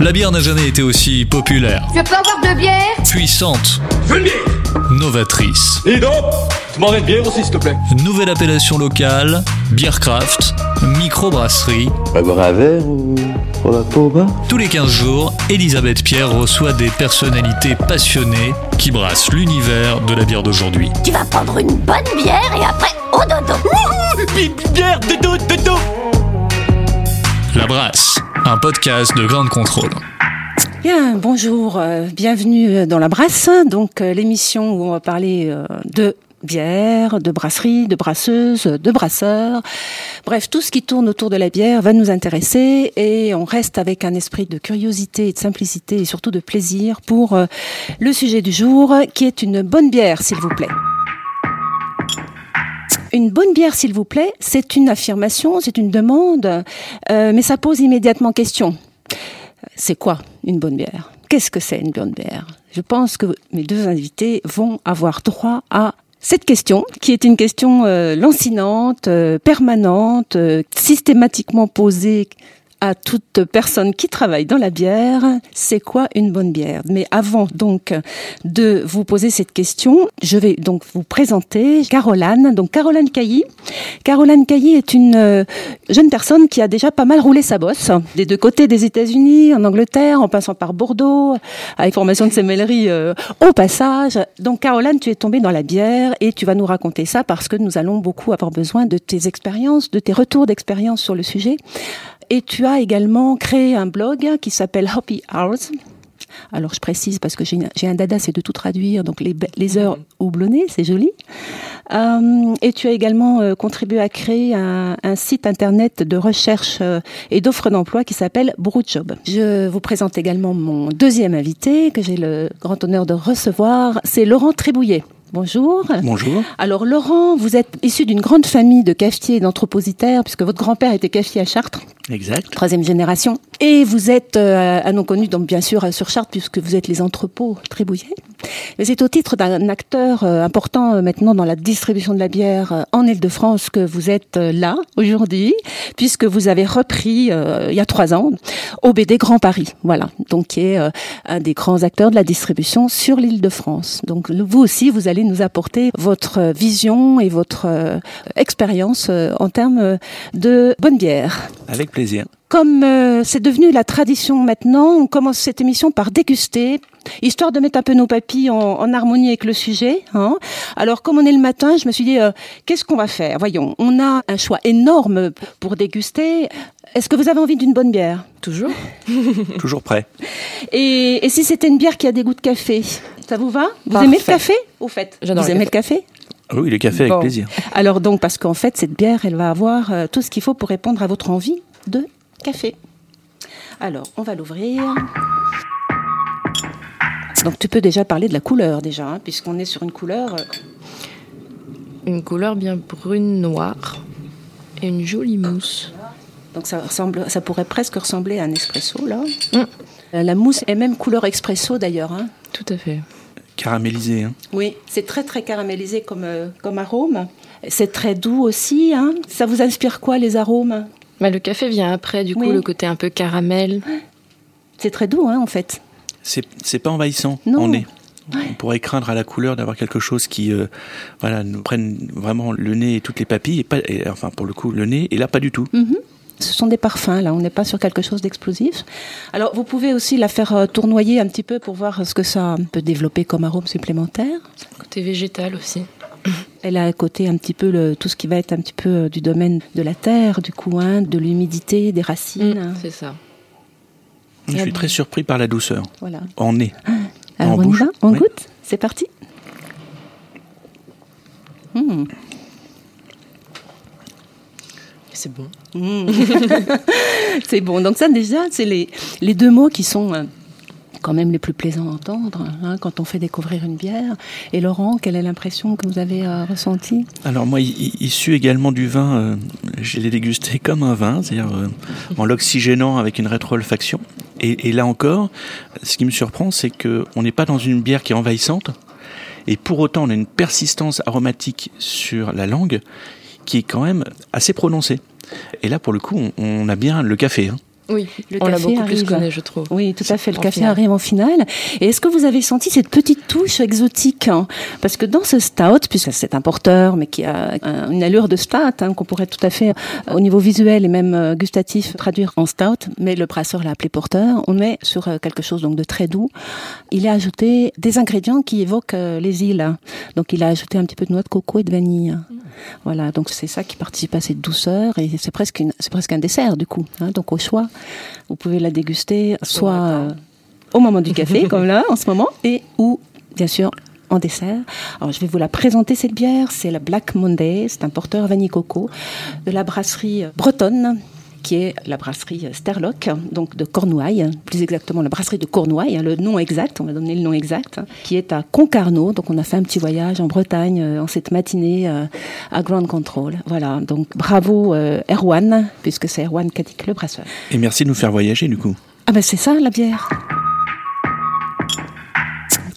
La bière n'a jamais été aussi populaire, Je peux avoir de bière puissante, Je veux une bière novatrice. Et donc Tu m'en une bière aussi, s'il te plaît. Nouvelle appellation locale, Beercraft, microbrasserie. Pas boire un verre ou pour la peau bas Tous les 15 jours, Elisabeth Pierre reçoit des personnalités passionnées qui brassent l'univers de la bière d'aujourd'hui. Tu vas prendre une bonne bière et après au dodo. Bière de dos, de dos La Brasse, un podcast de grande contrôle. Bien, bonjour, euh, bienvenue dans la brasse, donc euh, l'émission où on va parler euh, de bière, de brasserie, de brasseuse, de brasseurs. Bref, tout ce qui tourne autour de la bière va nous intéresser et on reste avec un esprit de curiosité et de simplicité et surtout de plaisir pour euh, le sujet du jour qui est une bonne bière, s'il vous plaît. Une bonne bière, s'il vous plaît, c'est une affirmation, c'est une demande, euh, mais ça pose immédiatement question. C'est quoi une bonne bière? Qu'est-ce que c'est une bonne bière? Je pense que mes deux invités vont avoir droit à cette question, qui est une question euh, lancinante, euh, permanente, systématiquement posée à toute personne qui travaille dans la bière, c'est quoi une bonne bière? Mais avant donc de vous poser cette question, je vais donc vous présenter Caroline. Donc Caroline Cailly. Caroline Cailly est une euh, jeune personne qui a déjà pas mal roulé sa bosse des deux côtés des États-Unis, en Angleterre, en passant par Bordeaux, avec formation de sémellerie euh, au passage. Donc Caroline, tu es tombée dans la bière et tu vas nous raconter ça parce que nous allons beaucoup avoir besoin de tes expériences, de tes retours d'expérience sur le sujet. Et tu as également créé un blog qui s'appelle Hoppy Hours. Alors je précise parce que j'ai j'ai un dada, c'est de tout traduire, donc les, les heures houblonnées, c'est joli. Euh, et tu as également euh, contribué à créer un, un site internet de recherche euh, et d'offres d'emploi qui s'appelle Broodjob. Je vous présente également mon deuxième invité que j'ai le grand honneur de recevoir, c'est Laurent Trébouillet. Bonjour. Bonjour. Alors Laurent, vous êtes issu d'une grande famille de cafetiers et d'anthropositaires, puisque votre grand-père était cafetier à Chartres, Exact. troisième génération. Et vous êtes euh, un nom connu, donc bien sûr, sur Chartres, puisque vous êtes les entrepôts Trébouillet. Mais c'est au titre d'un acteur euh, important euh, maintenant dans la distribution de la bière euh, en Ile-de-France que vous êtes euh, là aujourd'hui, puisque vous avez repris, euh, il y a trois ans, OBD Grand Paris, voilà, donc qui est un des grands acteurs de la distribution sur l'Île-de-France. Donc vous aussi, vous allez nous apporter votre vision et votre expérience en termes de bonne bière. Avec plaisir. Comme euh, c'est devenu la tradition maintenant, on commence cette émission par déguster, histoire de mettre un peu nos papilles en, en harmonie avec le sujet. Hein. Alors, comme on est le matin, je me suis dit, euh, qu'est-ce qu'on va faire? Voyons, on a un choix énorme pour déguster. Est-ce que vous avez envie d'une bonne bière? Toujours Toujours prêt. et, et si c'était une bière qui a des goûts de café Ça vous va? Vous Parfait. aimez le café? Au fait, J'adore vous le aimez le café Ah oui, le café Bon. avec plaisir. Alors donc, parce qu'en fait, cette bière, elle va avoir euh, tout ce qu'il faut pour répondre à votre envie de café. Alors, on va l'ouvrir. Donc, tu peux déjà parler de la couleur, déjà, hein, puisqu'on est sur une couleur. euh, Une couleur bien brune noire et une jolie mousse. donc, ça, ressemble, ça pourrait presque ressembler à un espresso, là. Mm. Euh, La mousse est même couleur expresso, d'ailleurs. hein. Tout à fait. Caramélisé. Hein. Oui, c'est très, très caramélisé comme, euh, comme arôme. C'est très doux aussi. hein. Ça vous inspire quoi, les arômes? Bah, le café vient après, du coup, Oui. le côté un peu caramel. C'est très doux, hein, en fait. C'est c'est pas envahissant Non. en nez. On pourrait craindre à la couleur d'avoir quelque chose qui euh, voilà, nous prenne vraiment le nez et toutes les papilles. Et pas, et, enfin, pour le coup, le nez. Et là, pas du tout. Ce sont des parfums, là, on n'est pas sur quelque chose d'explosif. Alors, vous pouvez aussi la faire euh, tournoyer un petit peu pour voir ce que ça peut développer comme arôme supplémentaire. Côté végétal aussi. Elle a à côté un petit peu le, tout ce qui va être un petit peu euh, du domaine de la terre, du coin, de l'humidité, des racines. Mm, c'est ça. Je suis très surpris par la douceur. Voilà. En nez. Alors, En on y bouche, va On oui. goûte C'est parti Hmm. C'est bon. Mmh. c'est bon. Donc ça déjà, c'est les, les deux mots qui sont euh, quand même les plus plaisants à entendre hein, quand on fait découvrir une bière. Et Laurent, quelle est l'impression que vous avez euh, ressentie? Alors moi, issu également du vin, euh, je l'ai dégusté comme un vin, c'est-à-dire euh, en l'oxygénant avec une rétro-olfaction. Et, là encore, ce qui me surprend, c'est que on n'est pas dans une bière qui est envahissante, et pour autant, on a une persistance aromatique sur la langue qui est quand même assez prononcée. Et là, pour le coup, on, on a bien le café. hein. Oui, Le on l'a beaucoup plus arrive. connu, je trouve. Oui, tout à fait. Le café finale. arrive en finale. Et est-ce que vous avez senti cette petite touche exotique hein? Parce que dans ce stout, puisque c'est un porteur, mais qui a un- une allure de stout, hein, qu'on pourrait tout à fait, euh, au niveau visuel et même euh, gustatif, traduire en stout, mais le brasseur l'a appelé porteur, on est sur euh, quelque chose donc de très doux. Il a ajouté des ingrédients qui évoquent les îles. Donc il a ajouté un petit peu de noix de coco et de vanille. Voilà, donc c'est ça qui participe à cette douceur et c'est presque une, c'est presque un dessert du coup. hein. donc au choix, vous pouvez la déguster soit euh, au moment du café comme là en ce moment et ou bien sûr en dessert. Alors je vais vous la présenter cette bière, c'est la Black Monday, c'est un porteur vanille coco de la brasserie bretonne qui est la brasserie Sterlock, donc de Cornouailles, plus exactement la brasserie de Cornouailles, hein, le nom exact, on va donner le nom exact, qui est à Concarneau. Donc on a fait un petit voyage en Bretagne euh, en cette matinée euh, à Ground Control. Voilà, donc bravo euh, Erwan, puisque c'est Erwan Kadik, le brasseur. Et merci de nous faire voyager, du coup. Ah ben c'est ça la bière.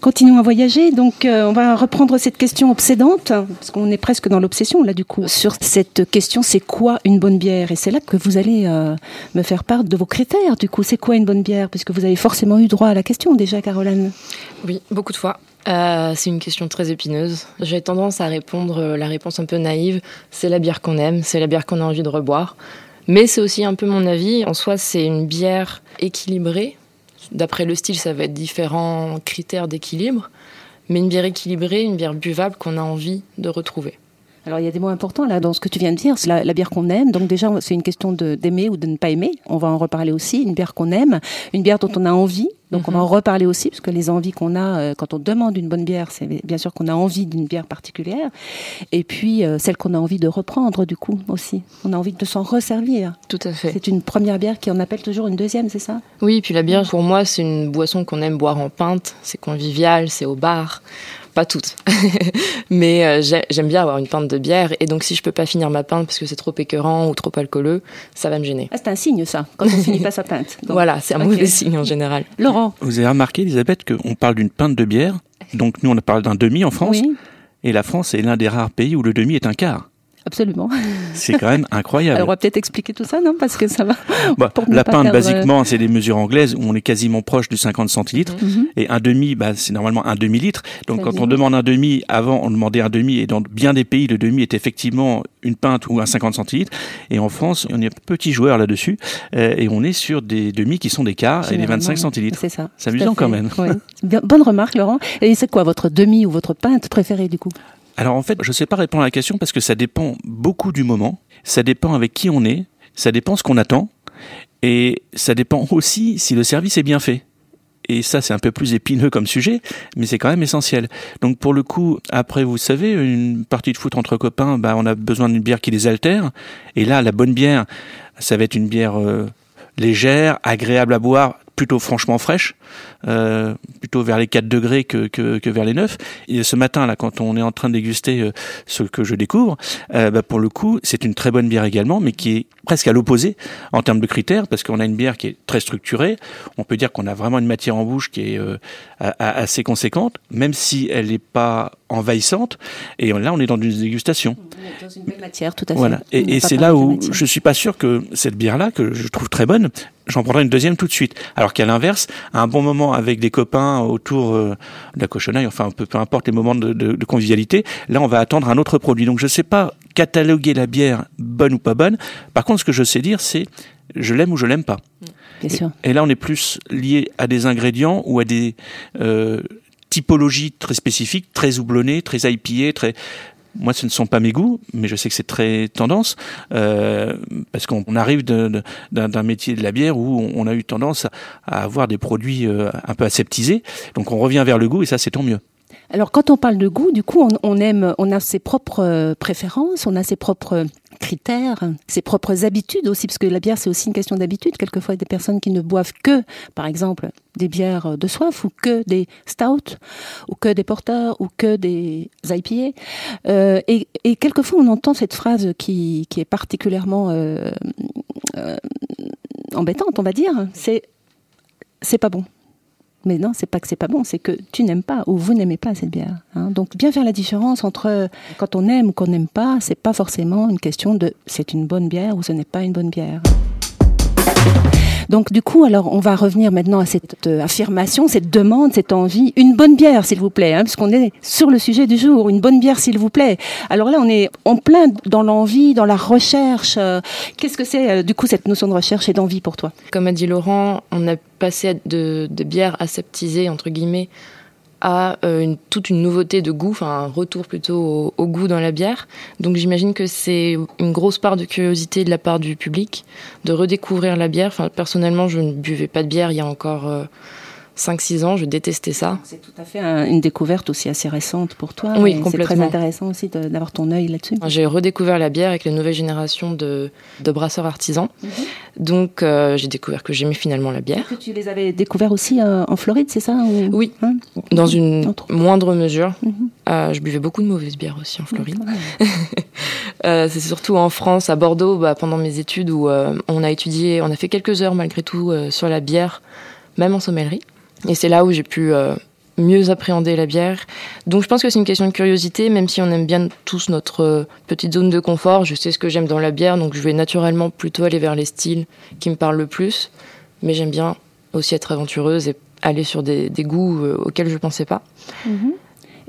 Continuons à voyager, donc euh, on va reprendre cette question obsédante, parce qu'on est presque dans l'obsession là du coup, sur cette question c'est quoi une bonne bière? Et c'est là que vous allez euh, me faire part de vos critères du coup, c'est quoi une bonne bière? Puisque vous avez forcément eu droit à la question déjà Caroline. Oui, beaucoup de fois. Euh, c'est une question très épineuse. J'ai tendance à répondre la réponse un peu naïve. C'est la bière qu'on aime, c'est la bière qu'on a envie de reboire. Mais c'est aussi un peu mon avis. En soi, c'est une bière équilibrée. D'après le style, ça va être différents critères d'équilibre. Mais une bière équilibrée, une bière buvable qu'on a envie de retrouver. Alors il y a des mots importants là dans ce que tu viens de dire, c'est la, la bière qu'on aime. Donc déjà c'est une question d'aimer ou de ne pas aimer. On va en reparler aussi. Une bière qu'on aime, une bière dont on a envie. Donc on va en reparler aussi parce que les envies qu'on a euh, quand on demande une bonne bière, c'est bien sûr qu'on a envie d'une bière particulière. Et puis euh, celle qu'on a envie de reprendre du coup aussi. On a envie de s'en resservir. Tout à fait. C'est une première bière qui en appelle toujours une deuxième, c'est ça? Oui, et puis la bière, pour moi, c'est une boisson qu'on aime boire en pinte. C'est convivial, c'est au bar. Pas toutes. Mais euh, j'ai- j'aime bien avoir une pinte de bière. Et donc, si je peux pas finir ma pinte parce que c'est trop écœurant ou trop alcooleux, ça va me gêner. Ah, c'est un signe ça quand on finit pas sa pinte. Donc, voilà, c'est un mauvais signe en général. Laurent. Vous avez remarqué, Elisabeth, qu'on parle d'une pinte de bière. Donc nous, on parle d'un demi en France. Oui, Et la France est l'un des rares pays où le demi est un quart. Absolument. C'est quand même incroyable. Alors on va peut-être expliquer tout ça, non? Parce que ça va. Bah, la pinte, perdre- euh, basiquement, c'est des mesures anglaises où on est quasiment proche du 50 centilitres. Mhm. Et un demi, bah, c'est normalement un demi-litre. Donc quand bien. on demande un demi, avant on demandait un demi. Et dans bien des pays, le demi est effectivement une pinte ou un 50 centilitres. Et en France, on est petit joueur là-dessus. Euh, et on est sur des demi qui sont des quarts et des Généralement, 25 centilitres. C'est ça. C'est amusant quand même. Ouais. Bonne remarque, Laurent. Et c'est quoi votre demi ou votre pinte préférée du coup? Alors en fait, je ne sais pas répondre à la question parce que ça dépend beaucoup du moment, ça dépend avec qui on est, ça dépend ce qu'on attend, et ça dépend aussi si le service est bien fait. Et ça, c'est un peu plus épineux comme sujet, mais c'est quand même essentiel. Donc pour le coup, après, vous savez, une partie de foot entre copains, bah, on a besoin d'une bière qui les altère. Et là, la bonne bière, ça va être une bière euh, légère, agréable à boire, plutôt franchement fraîche, euh, plutôt vers les 4 degrés que, que, que vers les 9. Et ce matin, là, quand on est en train de déguster euh, ce que je découvre, euh, bah, pour le coup, c'est une très bonne bière également, mais qui est presque à l'opposé en termes de critères, parce qu'on a une bière qui est très structurée. On peut dire qu'on a vraiment une matière en bouche qui est assez conséquente, même si elle n'est pas envahissante. Et là, on est dans une dégustation. Dans une belle matière, tout à fait. Voilà. Et, c'est là où matière. je suis pas sûr que cette bière-là, que je trouve très bonne, j'en prendrai une deuxième tout de suite. Alors qu'à l'inverse, à un bon moment avec des copains autour euh, de la cochonaille, enfin peu, peu importe les moments de, de- de convivialité, là on va attendre un autre produit. Donc je sais pas cataloguer la bière bonne ou pas bonne. Par contre, ce que je sais dire, c'est je l'aime ou je l'aime pas. Bien sûr. Et là, on est plus lié à des ingrédients ou à des euh, typologies très spécifiques, très houblonnées, très IPA, très. Moi, ce ne sont pas mes goûts, mais je sais que c'est très tendance euh, parce qu'on on arrive d'un métier de la bière où on a eu tendance à, à avoir des produits euh, un peu aseptisés. Donc, on revient vers le goût et ça, c'est tant mieux. Alors, quand on parle de goût, du coup, on, aime, on a ses propres euh, préférences, on a ses propres critères, ses propres habitudes aussi, parce que la bière, c'est aussi une question d'habitude. Quelquefois, il y a des personnes qui ne boivent que, par exemple, des bières de soif, ou que des stouts, ou que des porters, ou que des IPA. Euh, et, quelquefois, on entend cette phrase qui, est particulièrement euh, embêtante, on va dire. C'est c'est pas bon. Mais non, c'est pas que c'est pas bon, c'est que tu n'aimes pas ou vous n'aimez pas cette bière. Hein. Donc bien faire la différence entre quand on aime ou qu'on n'aime pas, c'est pas forcément une question de c'est une bonne bière ou ce n'est pas une bonne bière. Donc du coup, alors on va revenir maintenant à cette euh, affirmation, cette demande, cette envie. Une bonne bière, s'il vous plaît, hein, puisqu'on est sur le sujet du jour. Une bonne bière, s'il vous plaît. Alors là, on est en plein dans l'envie, dans la recherche. Euh, Qu'est-ce que c'est euh, du coup cette notion de recherche et d'envie pour toi? Comme a dit Laurent, on a passé de, de bières aseptisées entre guillemets à euh, toute une nouveauté de goût, enfin un retour plutôt au, au goût dans la bière. Donc j'imagine que c'est une grosse part de curiosité de la part du public de redécouvrir la bière. Enfin, personnellement, je ne buvais pas de bière il y a encore euh, 5-6 ans, je détestais ça. C'est tout à fait un, une découverte aussi assez récente pour toi. Oui, C'est complètement. très intéressant aussi d'avoir ton œil là-dessus. J'ai redécouvert la bière avec la nouvelle génération de, de brasseurs artisans. Donc euh, j'ai découvert que j'aimais finalement la bière. Que tu les avais découverts aussi euh, en Floride, c'est ça ou- Oui, Hein dans une Entre- moindre mesure. Mhm. Euh, je buvais beaucoup de mauvaises bières aussi en Floride. C'est surtout en France, à Bordeaux, bah, pendant mes études, où on a étudié, on a fait quelques heures malgré tout sur la bière, même en sommellerie. Et c'est là où j'ai pu euh, mieux appréhender la bière. Donc je pense que c'est une question de curiosité, même si on aime bien tous notre euh, petite zone de confort. Je sais ce que j'aime dans la bière, donc je vais naturellement plutôt aller vers les styles qui me parlent le plus. Mais j'aime bien aussi être aventureuse et aller sur des, goûts euh, auxquels je ne pensais pas. Mhm.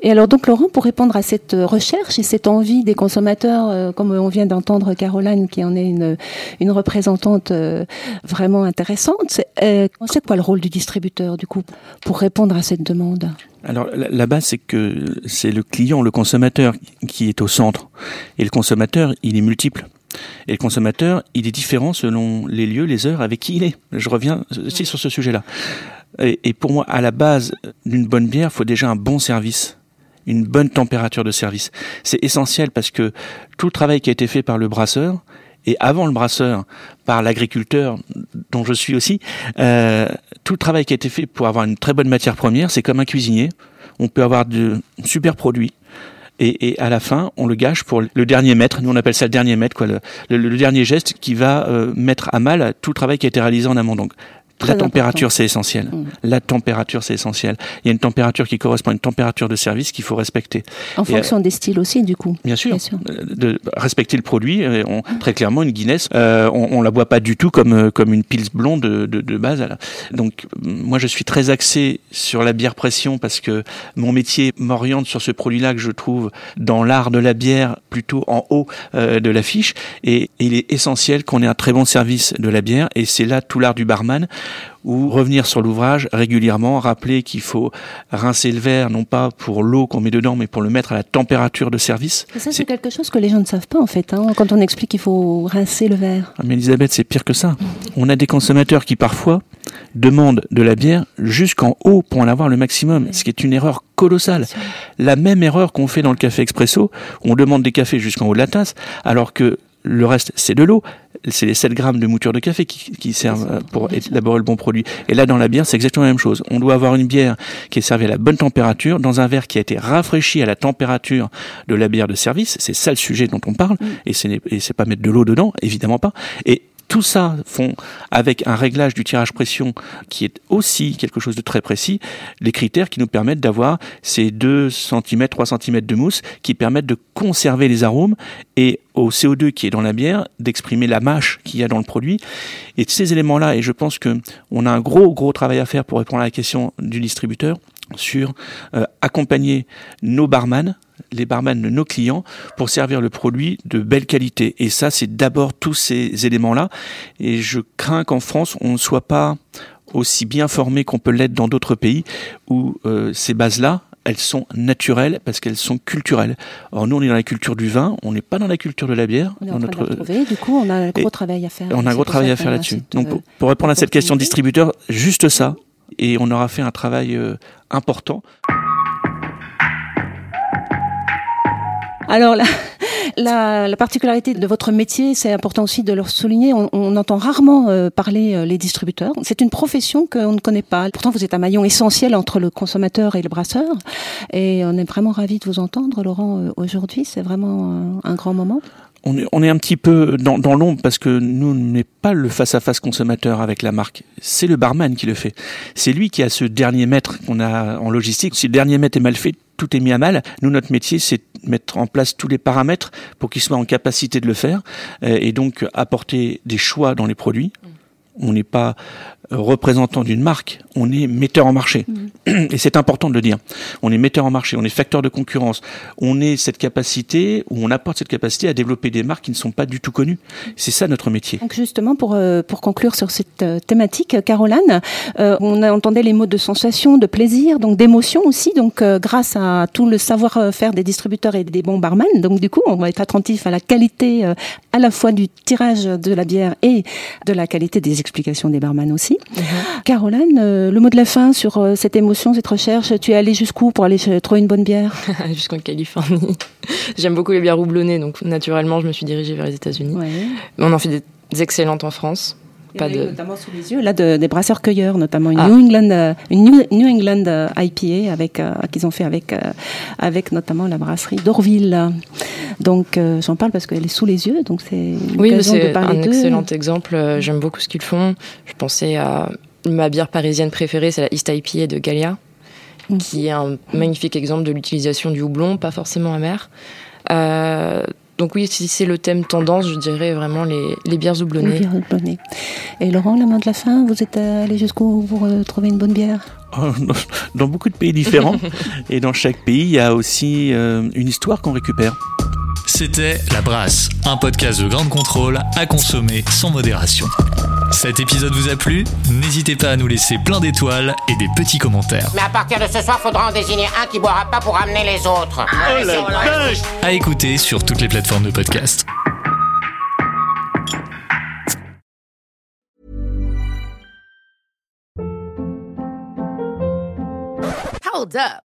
Et alors donc Laurent, pour répondre à cette recherche et cette envie des consommateurs, euh, comme on vient d'entendre Caroline qui en est une, représentante euh, vraiment intéressante, c'est euh, c'est quoi le rôle du distributeur du coup pour répondre à cette demande? Alors la, base, c'est que c'est le client, le consommateur qui est au centre. Et le consommateur, il est multiple. Et le consommateur, il est différent selon les lieux, les heures avec qui il est. Je reviens aussi sur ce sujet-là. Et, et pour moi, à la base d'une bonne bière, il faut déjà un bon service une bonne température de service. C'est essentiel parce que tout le travail qui a été fait par le brasseur, et avant le brasseur, par l'agriculteur, dont je suis aussi, euh, tout le travail qui a été fait pour avoir une très bonne matière première, c'est comme un cuisinier. On peut avoir de super produits. Et, à la fin, on le gâche pour le dernier mètre. Nous, on appelle ça le dernier mètre, quoi, le, dernier geste qui va euh, mettre à mal tout le travail qui a été réalisé en amont. Très la température, c'est essentiel. Mmh. La température, c'est essentiel. Il y a une température qui correspond à une température de service qu'il faut respecter. En Et, fonction des styles aussi, du coup. Bien sûr, Bien sûr. euh, de respecter le produit. euh, On, très clairement, une Guinness, euh, on, on la boit pas du tout comme euh, comme une pils blonde de, de, de base. là. Donc, euh, moi, je suis très axé sur la bière pression parce que mon métier m'oriente sur ce produit-là que je trouve dans l'art de la bière plutôt en haut euh, de l'affiche. Et, et il est essentiel qu'on ait un très bon service de la bière. Et c'est là tout l'art du barman ou revenir sur l'ouvrage régulièrement, rappeler qu'il faut rincer le verre, non pas pour l'eau qu'on met dedans, mais pour le mettre à la température de service. Et ça, C'est- c'est quelque chose que les gens ne savent pas en fait. Hein, quand on explique qu'il faut rincer le verre. Ah, mais Elisabeth, c'est pire que ça. On a des consommateurs qui parfois demandent de la bière jusqu'en haut pour en avoir le maximum, ce qui est une erreur colossale. La même erreur qu'on fait dans le café expresso, on demande des cafés jusqu'en haut de la tasse, alors que le reste, c'est de l'eau. C'est les 7 grammes de mouture de café qui, qui servent euh, pour élaborer le bon produit. Et là, dans la bière, c'est exactement la même chose. On doit avoir une bière qui est servie à la bonne température, dans un verre qui a été rafraîchi à la température de la bière de service. C'est ça le sujet dont on parle. Et c'est et c'est pas mettre de l'eau dedans, évidemment pas. Et tout ça font avec un réglage du tirage pression qui est aussi quelque chose de très précis, les critères qui nous permettent d'avoir ces 2 cm, 3 cm de mousse qui permettent de conserver les arômes et au CO2 qui est dans la bière, d'exprimer la mâche qu'il y a dans le produit. Et ces éléments-là, et je pense que on a un gros, gros travail à faire pour répondre à la question du distributeur sur euh, accompagner nos barman, les barman de nos clients, pour servir le produit de belle qualité. Et ça, c'est d'abord tous ces éléments-là. Et je crains qu'en France, on ne soit pas aussi bien formé qu'on peut l'être dans d'autres pays où euh, ces bases-là, elles sont naturelles parce qu'elles sont culturelles. Or, nous, on est dans la culture du vin, on n'est pas dans la culture de la bière. On est en train de la retrouver. Du coup, on a un gros et travail à faire. on a un gros travail à faire là-dessus. Donc, euh, pour, pour répondre à cette question distributeur, juste ça, et on aura fait un travail euh, important. Alors la, la, la, particularité de votre métier, c'est important aussi de le souligner, on, entend rarement euh, parler euh, les distributeurs. C'est une profession qu'on ne connaît pas. Pourtant, vous êtes un maillon essentiel entre le consommateur et le brasseur. Et on est vraiment ravis de vous entendre, Laurent, euh, aujourd'hui. C'est vraiment un grand moment on est, on est un petit peu dans, dans l'ombre parce que nous n'est pas le face-à-face consommateur avec la marque. C'est le barman qui le fait. C'est lui qui a ce dernier mètre qu'on a en logistique. Si le dernier mètre est mal fait, tout est mis à mal. Nous, notre métier, c'est mettre en place tous les paramètres pour qu'il soit en capacité de le faire euh, et donc apporter des choix dans les produits. On n'est pas représentant d'une marque, on est metteur en marché. Mmh. Et c'est important de le dire. On est metteur en marché, on est facteur de concurrence. On est cette capacité, ou on apporte cette capacité à développer des marques qui ne sont pas du tout connues. C'est ça notre métier. Donc justement, pour, euh, pour conclure sur cette euh, thématique, Caroline, euh, on entendait les mots de sensation, de plaisir, donc d'émotion aussi, donc grâce à tout le savoir-faire des distributeurs et des bons barman. Donc du coup, on va être attentif à la qualité à la fois du tirage de la bière et de la qualité des explications des barman aussi. Mhm. Caroline, euh, le mot de la fin sur euh, cette émotion, cette recherche, tu es allée jusqu'où pour aller trouver une bonne bière? Jusqu'en Californie. J'aime beaucoup les bières houblonnées, donc naturellement, je me suis dirigée vers les États-Unis. On en fait des excellentes en France. Pas de... notamment sous les yeux là de, des brasseurs cueilleurs notamment une ah. New England euh, une New, England IPA avec qu'ils ont fait avec avec notamment la brasserie d'Orville donc j'en parle parce qu'elle est sous les yeux donc c'est oui c'est un excellent exemple j'aime beaucoup ce qu'ils font je pensais à ma bière parisienne préférée, c'est la East IPA de Galia, mm. qui est un magnifique exemple de l'utilisation du houblon, pas forcément amer. Donc oui, si c'est le thème tendance, je dirais vraiment les, les bières houblonnées. Les bières houblonnées. Et Laurent, la main de la fin, vous êtes allé jusqu'où pour euh, trouver une bonne bière? Oh, Dans beaucoup de pays différents. et dans chaque pays, il y a aussi euh, une histoire qu'on récupère. C'était La Brasse, un podcast de grande contrôle à consommer sans modération. Cet épisode vous a plu N'hésitez pas à nous laisser plein d'étoiles et des petits commentaires. Mais à partir de ce soir, faudra en désigner un qui boira pas pour amener les autres. Oh la À écouter sur toutes les plateformes de podcast. Hold up.